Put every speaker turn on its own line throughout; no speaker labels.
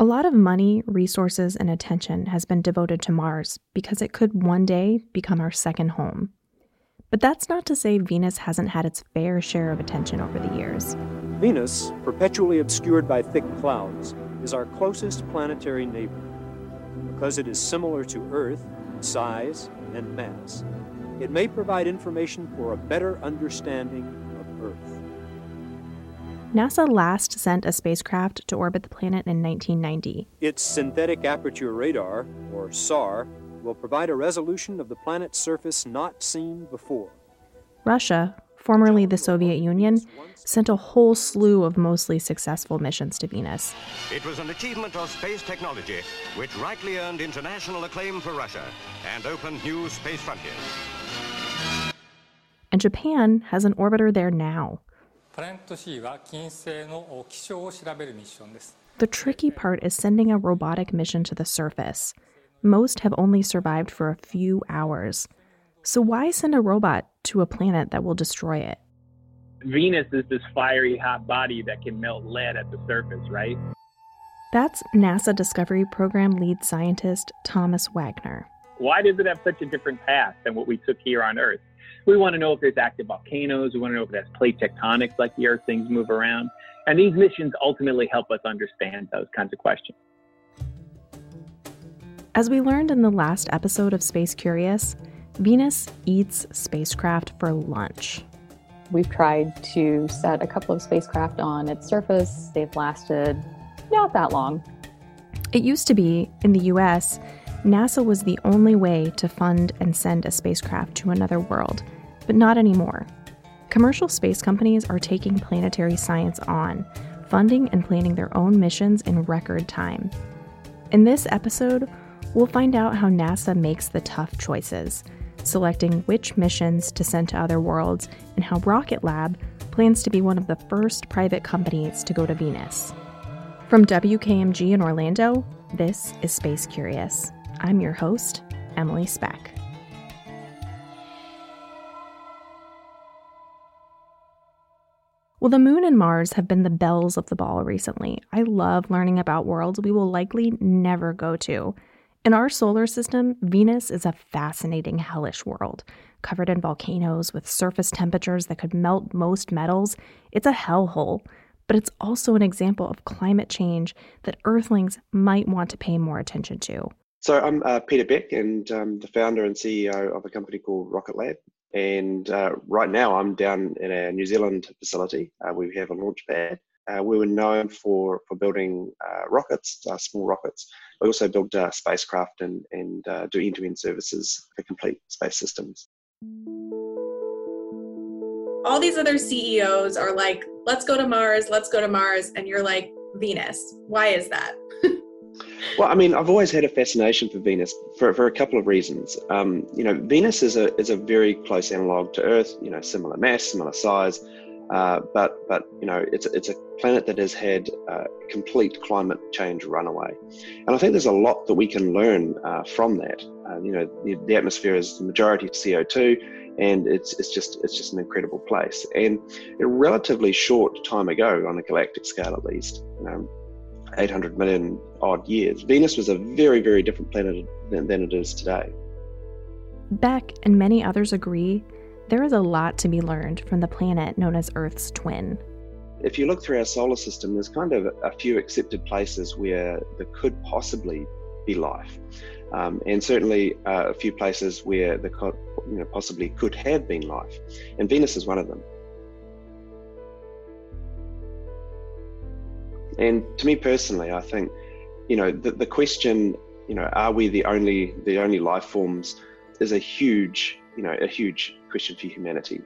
A lot of money, resources, and attention has been devoted to Mars because it could one day become our second home. But that's not to say Venus hasn't had its fair share of attention over the years.
Venus, perpetually obscured by thick clouds, is our closest planetary neighbor. Because it is similar to Earth in size and mass, it may provide information for a better understanding of Earth.
NASA last sent a spacecraft to orbit the planet in 1990.
Its synthetic aperture radar, or SAR, will provide a resolution of the planet's surface not seen before.
Russia, formerly the Soviet Union, sent a whole slew of mostly successful missions to Venus.
It was an achievement of space technology which rightly earned international acclaim for Russia and opened new space frontiers.
And Japan has an orbiter there now. The tricky part is sending a robotic mission to the surface. Most have only survived for a few hours. So, why send a robot to a planet that will destroy it?
Venus is this fiery hot body that can melt lead at the surface, right?
That's NASA Discovery Program lead scientist Thomas Wagner.
Why does it have such a different path than what we took here on Earth? We want to know if there's active volcanoes. We want to know if there's plate tectonics like the Earth, things move around. And these missions ultimately help us understand those kinds of questions.
As we learned in the last episode of Space Curious, Venus eats spacecraft for lunch.
We've tried to set a couple of spacecraft on its surface. They've lasted not that long.
It used to be, in the US, NASA was the only way to fund and send a spacecraft to another world, but not anymore. Commercial space companies are taking planetary science on, funding and planning their own missions in record time. In this episode, we'll find out how NASA makes the tough choices, selecting which missions to send to other worlds, and how Rocket Lab plans to be one of the first private companies to go to Venus. From WKMG in Orlando, this is Space Curious. I'm your host, Emilee Speck. Well, the moon and Mars have been the belles of the ball recently. I love learning about worlds we will likely never go to. In our solar system, Venus is a fascinating, hellish world. Covered in volcanoes with surface temperatures that could melt most metals, it's a hellhole. But it's also an example of climate change that Earthlings might want to pay more attention to.
So, I'm uh, Peter Beck, and I'm the founder and CEO of a company called Rocket Lab. And uh, right now, I'm down in a New Zealand facility. Uh, we have a launch pad. Uh, we were known for, for building uh, rockets, uh, small rockets, we also build spacecraft and, and do end to end services for complete space systems.
All these other CEOs are like, let's go to Mars, let's go to Mars. And you're like, Venus. Why is that?
well, I mean, I've always had a fascination for Venus for, for a couple of reasons. Um, you know, Venus is a, is a very close analog to Earth, you know, similar mass, similar size. Uh, but but you know it's it's a planet that has had uh, complete climate change runaway, and I think there's a lot that we can learn uh, from that. Uh, you know the, the, atmosphere is the majority CO two, and it's it's just it's just an incredible place. And a relatively short time ago, on a galactic scale at least, you know, 800 million odd years, Venus was a very very different planet than, than it is today.
Beck and many others agree there is a lot to be learned from the planet known as Earth's twin.
If you look through our solar system, there's kind of a few accepted places where there could possibly be life. Um, and certainly uh, a few places where there could, you know, possibly could have been life. And Venus is one of them. And to me personally, I think, you know, the, the question, you know, are we the only the only life forms, is a huge you know, a huge question for humanity.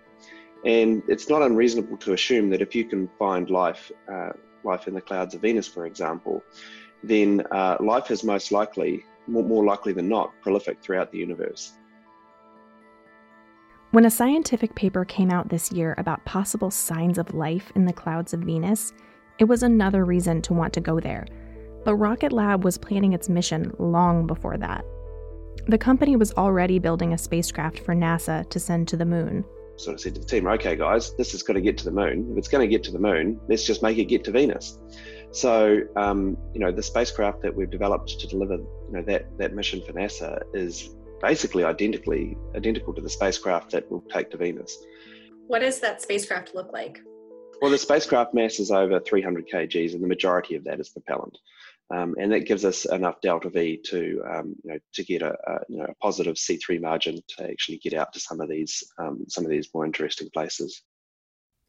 And it's not unreasonable to assume that if you can find life, uh, life in the clouds of Venus, for example, then uh, life is most likely, more, more likely than not, prolific throughout the universe.
When a scientific paper came out this year about possible signs of life in the clouds of Venus, it was another reason to want to go there. But Rocket Lab was planning its mission long before that. The company was already building a spacecraft for NASA to send to the moon.
So I said to the team, okay, guys, this has got to get to the moon. If it's going to get to the moon, let's just make it get to Venus. So, um, you know, the spacecraft that we've developed to deliver, you know, that that mission for NASA is basically identically identical to the spacecraft that will take to Venus.
What does that spacecraft look like?
Well, the spacecraft mass is over 300 kgs, and the majority of that is propellant. Um, and that gives us enough delta V to um, you know to get a, a, you know a positive C3 margin to actually get out to some of these um, some of these more interesting places.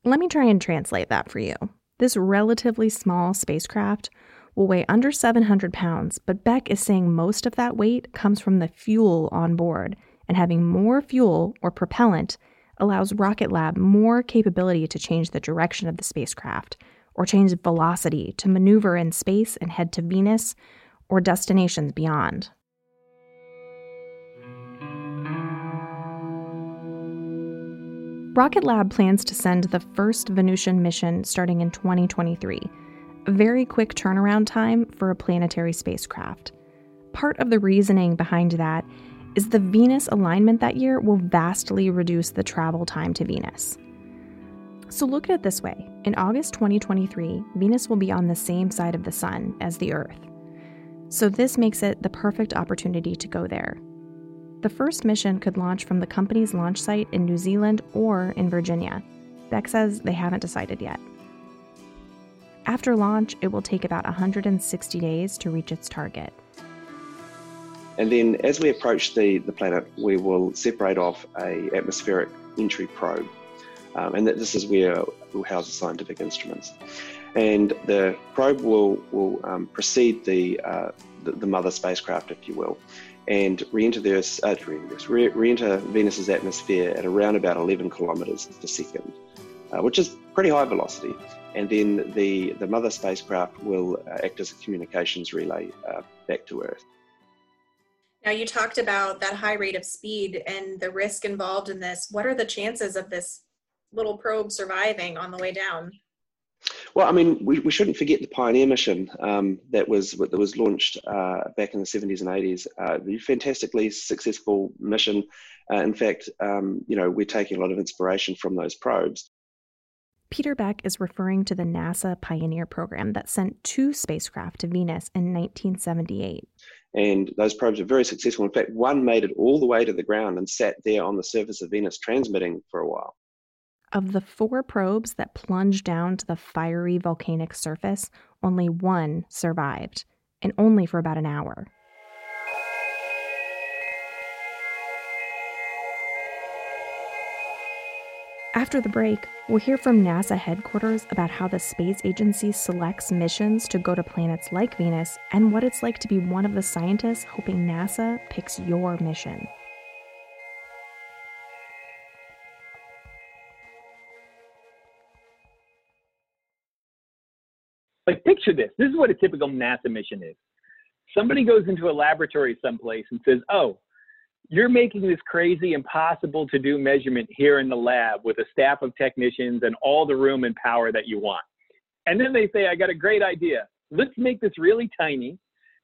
Let me try and translate that for you. This relatively small spacecraft will weigh under 700 pounds, but Beck is saying most of that weight comes from the fuel on board, and having more fuel or propellant allows Rocket Lab more capability to change the direction of the spacecraft or change velocity to maneuver in space and head to Venus or destinations beyond. Rocket Lab plans to send the first Venusian mission starting in 2023, a very quick turnaround time for a planetary spacecraft. Part of the reasoning behind that is the Venus alignment that year will vastly reduce the travel time to Venus. So look at it this way in August 2023, Venus will be on the same side of the Sun as the Earth. So this makes it the perfect opportunity to go there. The first mission could launch from the company's launch site in New Zealand or in Virginia. Beck says they haven't decided yet. After launch, it will take about 160 days to reach its target.
And then as we approach the, the planet, we will separate off a atmospheric entry probe. Um, and that this is where we'll house the scientific instruments. And the probe will, will um, precede the, uh, the, the, mother spacecraft, if you will, and re-enter, the Earth's, uh, re- re-enter Venus's atmosphere at around about 11 kilometers per second, uh, which is pretty high velocity. And then the, the mother spacecraft will uh, act as a communications relay uh, back to Earth.
Now, you talked about that high rate of speed and the risk involved in this. What are the chances of this little probe surviving on the way down?
Well, I mean, we, we shouldn't forget the Pioneer mission um, that was that was launched uh, back in the 70s and 80s. Uh, the fantastically successful mission. Uh, in fact, um, you know, we're taking a lot of inspiration from those probes.
Peter Beck is referring to the NASA Pioneer program that sent two spacecraft to Venus in 1978
and those probes were very successful. In fact, one made it all the way to the ground and sat there on the surface of Venus transmitting for a while.
Of the four probes that plunged down to the fiery volcanic surface, only one survived, and only for about an hour. After the break, we'll hear from NASA headquarters about how the space agency selects missions to go to planets like Venus and what it's like to be one of the scientists hoping NASA picks your mission.
Like, picture this. This is what a typical NASA mission is. Somebody goes into a laboratory someplace and says, Oh, you're making this crazy impossible to do measurement here in the lab with a staff of technicians and all the room and power that you want. And then they say, I got a great idea. Let's make this really tiny.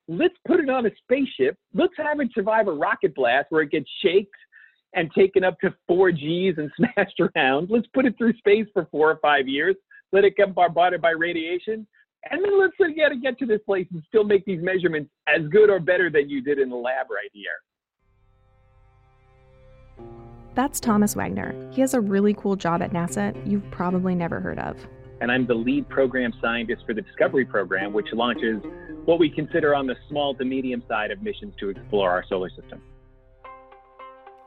Let's put it on a spaceship. Let's have it survive a rocket blast where it gets shaked and taken up to four Gs and smashed around. Let's put it through space for four or five years. Let it get bombarded by radiation. And then let's get to get to this place and still make these measurements as good or better than you did in the lab right here.
That's Thomas Wagner. He has a really cool job at NASA you've probably never heard of.
And I'm the lead program scientist for the Discovery program, which launches what we consider on the small to medium side of missions to explore our solar system.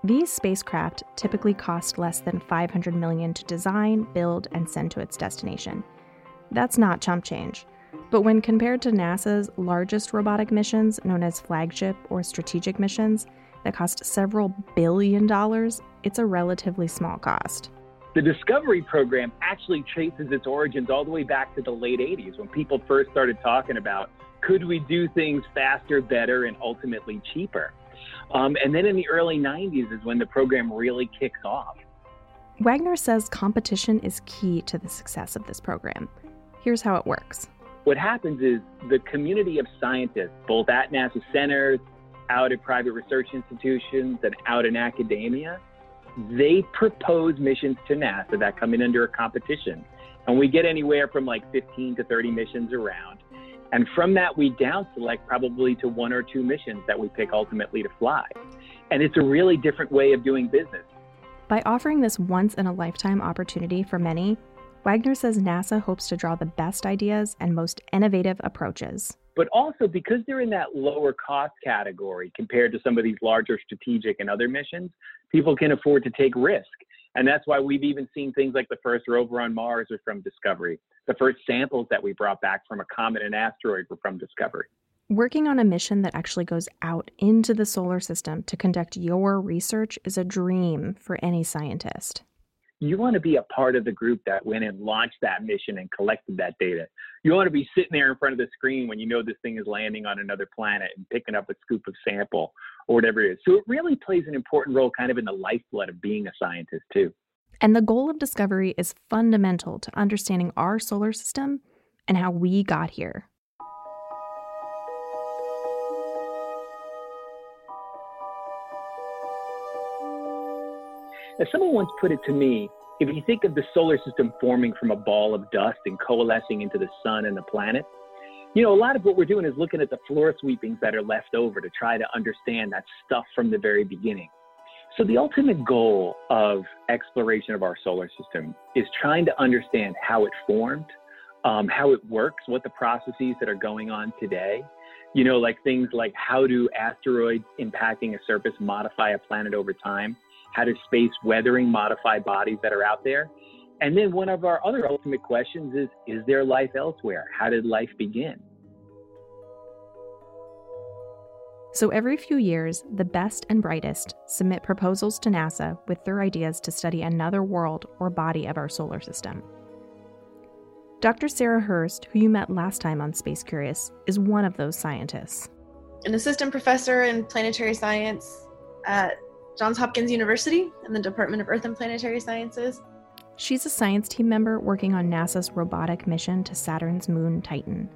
These spacecraft typically cost less than 500 million to design, build, and send to its destination. That's not chump change. But when compared to NASA's largest robotic missions, known as flagship or strategic missions, that cost several billion dollars, it's a relatively small cost.
The Discovery program actually traces its origins all the way back to the late 80s when people first started talking about could we do things faster, better, and ultimately cheaper. Um, and then in the early 90s is when the program really kicks off.
Wagner says competition is key to the success of this program. Here's how it works.
What happens is the community of scientists, both at NASA centers out at private research institutions and out in academia, they propose missions to NASA that come in under a competition. And we get anywhere from like 15 to 30 missions around. And from that, we down select probably to one or two missions that we pick ultimately to fly. And it's a really different way of doing business.
By offering this once in a lifetime opportunity for many, Wagner says NASA hopes to draw the best ideas and most innovative approaches.
But also because they're in that lower cost category compared to some of these larger strategic and other missions, people can afford to take risk. And that's why we've even seen things like the first rover on Mars are from Discovery. The first samples that we brought back from a comet and asteroid were from Discovery.
Working on a mission that actually goes out into the solar system to conduct your research is a dream for any scientist.
You want to be a part of the group that went and launched that mission and collected that data. You want to be sitting there in front of the screen when you know this thing is landing on another planet and picking up a scoop of sample or whatever it is. So it really plays an important role kind of in the lifeblood of being a scientist, too.
And the goal of discovery is fundamental to understanding our solar system and how we got here.
As someone once put it to me, if you think of the solar system forming from a ball of dust and coalescing into the sun and the planet, you know, a lot of what we're doing is looking at the floor sweepings that are left over to try to understand that stuff from the very beginning. So, the ultimate goal of exploration of our solar system is trying to understand how it formed, um, how it works, what the processes that are going on today. You know, like things like how do asteroids impacting a surface modify a planet over time? How to space weathering modify bodies that are out there? And then one of our other ultimate questions is Is there life elsewhere? How did life begin?
So every few years, the best and brightest submit proposals to NASA with their ideas to study another world or body of our solar system. Dr. Sarah Hörst, who you met last time on Space Curious, is one of those scientists.
An assistant professor in planetary science at Johns Hopkins University in the Department of Earth and Planetary Sciences.
She's a science team member working on NASA's robotic mission to Saturn's moon Titan.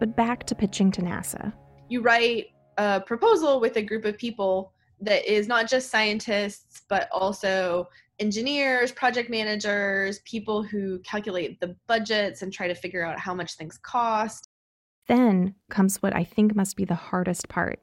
But back to pitching to NASA.
You write a proposal with a group of people that is not just scientists, but also engineers, project managers, people who calculate the budgets and try to figure out how much things cost.
Then comes what I think must be the hardest part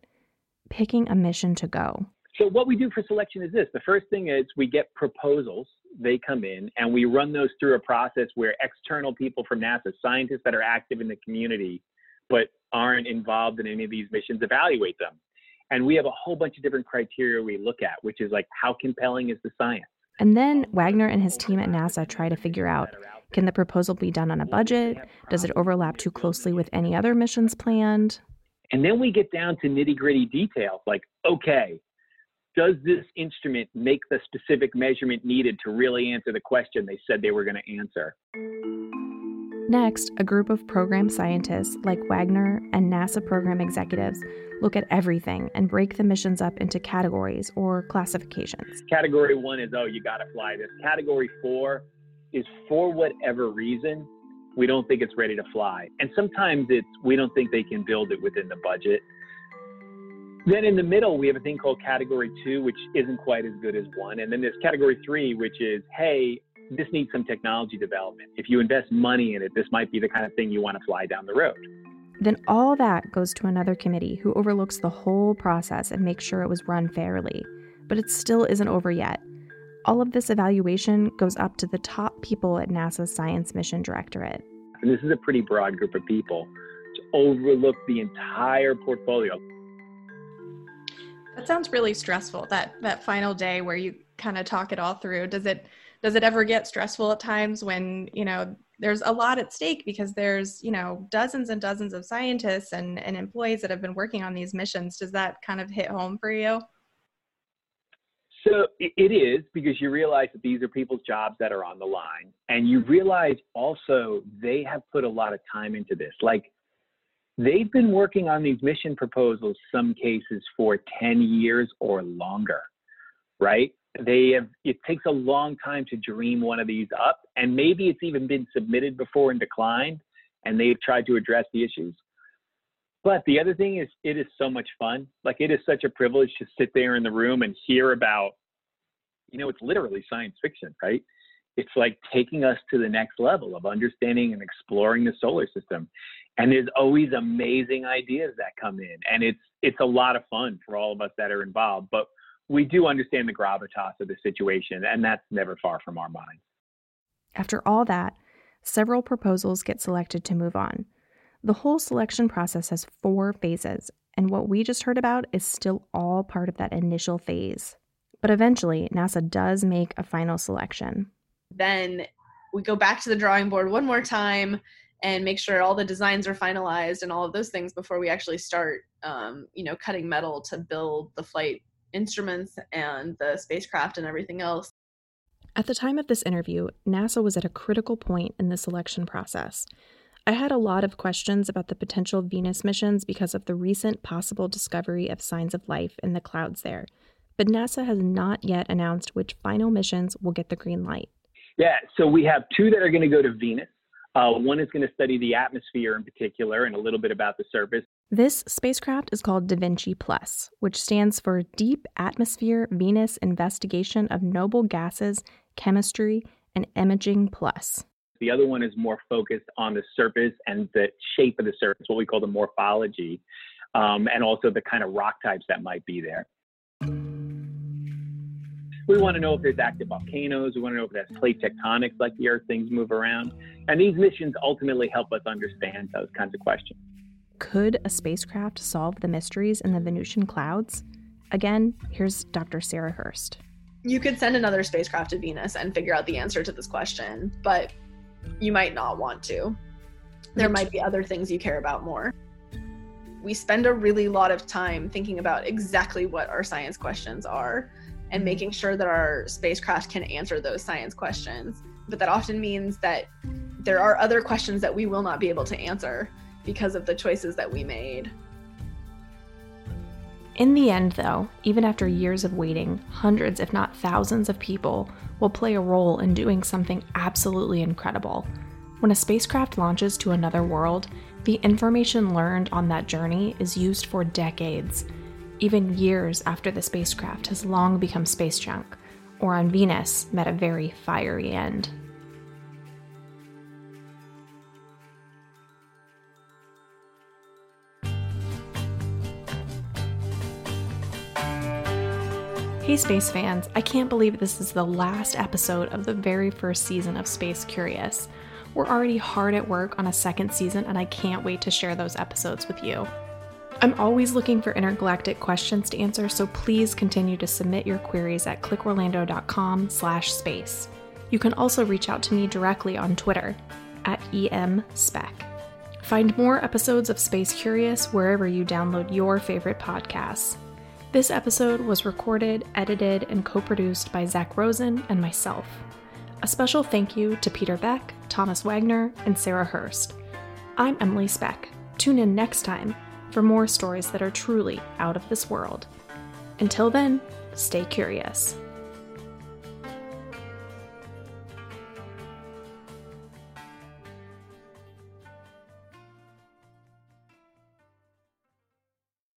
picking a mission to go.
So what we do for selection is this. The first thing is we get proposals. They come in and we run those through a process where external people from NASA, scientists that are active in the community, but aren't involved in any of these missions, evaluate them. And we have a whole bunch of different criteria we look at, which is like how compelling is the science?
And then Wagner and his team at NASA try to figure out can the proposal be done on a budget? Does it overlap too closely with any other missions planned?
And then we get down to nitty gritty details like, okay, does this instrument make the specific measurement needed to really answer the question they said they were going to answer?
Next, a group of program scientists like Wagner and NASA program executives look at everything and break the missions up into categories or classifications.
Category one is, oh, you got to fly this. Category four is for whatever reason, we don't think it's ready to fly. And sometimes it's, we don't think they can build it within the budget. Then in the middle, we have a thing called category two, which isn't quite as good as one. And then there's category three, which is, hey, this needs some technology development. If you invest money in it, this might be the kind of thing you want to fly down the road.
Then all that goes to another committee who overlooks the whole process and makes sure it was run fairly. But it still isn't over yet. All of this evaluation goes up to the top people at NASA's Science Mission Directorate.
And this is a pretty broad group of people to overlook the entire portfolio.
That sounds really stressful. That that final day where you kind of talk it all through. Does it does it ever get stressful at times when, you know, there's a lot at stake because there's, you know, dozens and dozens of scientists and, and employees that have been working on these missions. Does that kind of hit home for you?
So it is because you realize that these are people's jobs that are on the line. And you realize also they have put a lot of time into this. Like They've been working on these mission proposals, some cases for 10 years or longer, right? They have, it takes a long time to dream one of these up, and maybe it's even been submitted before and declined, and they've tried to address the issues. But the other thing is, it is so much fun. Like, it is such a privilege to sit there in the room and hear about, you know, it's literally science fiction, right? It's like taking us to the next level of understanding and exploring the solar system. And there's always amazing ideas that come in, and it's it's a lot of fun for all of us that are involved. But we do understand the gravitas of the situation, and that's never far from our minds.
After all that, several proposals get selected to move on. The whole selection process has four phases, and what we just heard about is still all part of that initial phase. But eventually, NASA does make a final selection
then we go back to the drawing board one more time and make sure all the designs are finalized and all of those things before we actually start um, you know cutting metal to build the flight instruments and the spacecraft and everything else.
At the time of this interview nasa was at a critical point in the selection process. I had a lot of questions about the potential venus missions because of the recent possible discovery of signs of life in the clouds there but nasa has not yet announced which final missions will get the green light
yeah, so we have two that are going to go to Venus. Uh, one is going to study the atmosphere in particular and a little bit about the surface.
This spacecraft is called Da Vinci Plus, which stands for Deep Atmosphere Venus Investigation of Noble Gases, Chemistry, and Imaging Plus.
The other one is more focused on the surface and the shape of the surface, what we call the morphology, um, and also the kind of rock types that might be there. We want to know if there's active volcanoes. We want to know if there's plate tectonics like the Earth, things move around. And these missions ultimately help us understand those kinds of questions.
Could a spacecraft solve the mysteries in the Venusian clouds? Again, here's Dr. Sarah Hörst.
You could send another spacecraft to Venus and figure out the answer to this question, but you might not want to. There might be other things you care about more. We spend a really lot of time thinking about exactly what our science questions are and mm-hmm. making sure that our spacecraft can answer those science questions. But that often means that there are other questions that we will not be able to answer because of the choices that we made.
In the end, though, even after years of waiting, hundreds, if not thousands, of people will play a role in doing something absolutely incredible. When a spacecraft launches to another world, the information learned on that journey is used for decades even years after the spacecraft has long become space junk, or on Venus met a very fiery end. Hey, space fans, I can't believe this is the last episode of the very first season of Space Curious. We're already hard at work on a second season, and I can't wait to share those episodes with you. I'm always looking for intergalactic questions to answer, so please continue to submit your queries at clickorlando.com slash space. You can also reach out to me directly on Twitter at emspec. Find more episodes of Space Curious wherever you download your favorite podcasts. This episode was recorded, edited, and co produced by Zach Rosen and myself. A special thank you to Peter Beck, Thomas Wagner, and Sarah Hörst. I'm Emilee Speck. Tune in next time for more stories that are truly out of this world. Until then, stay curious.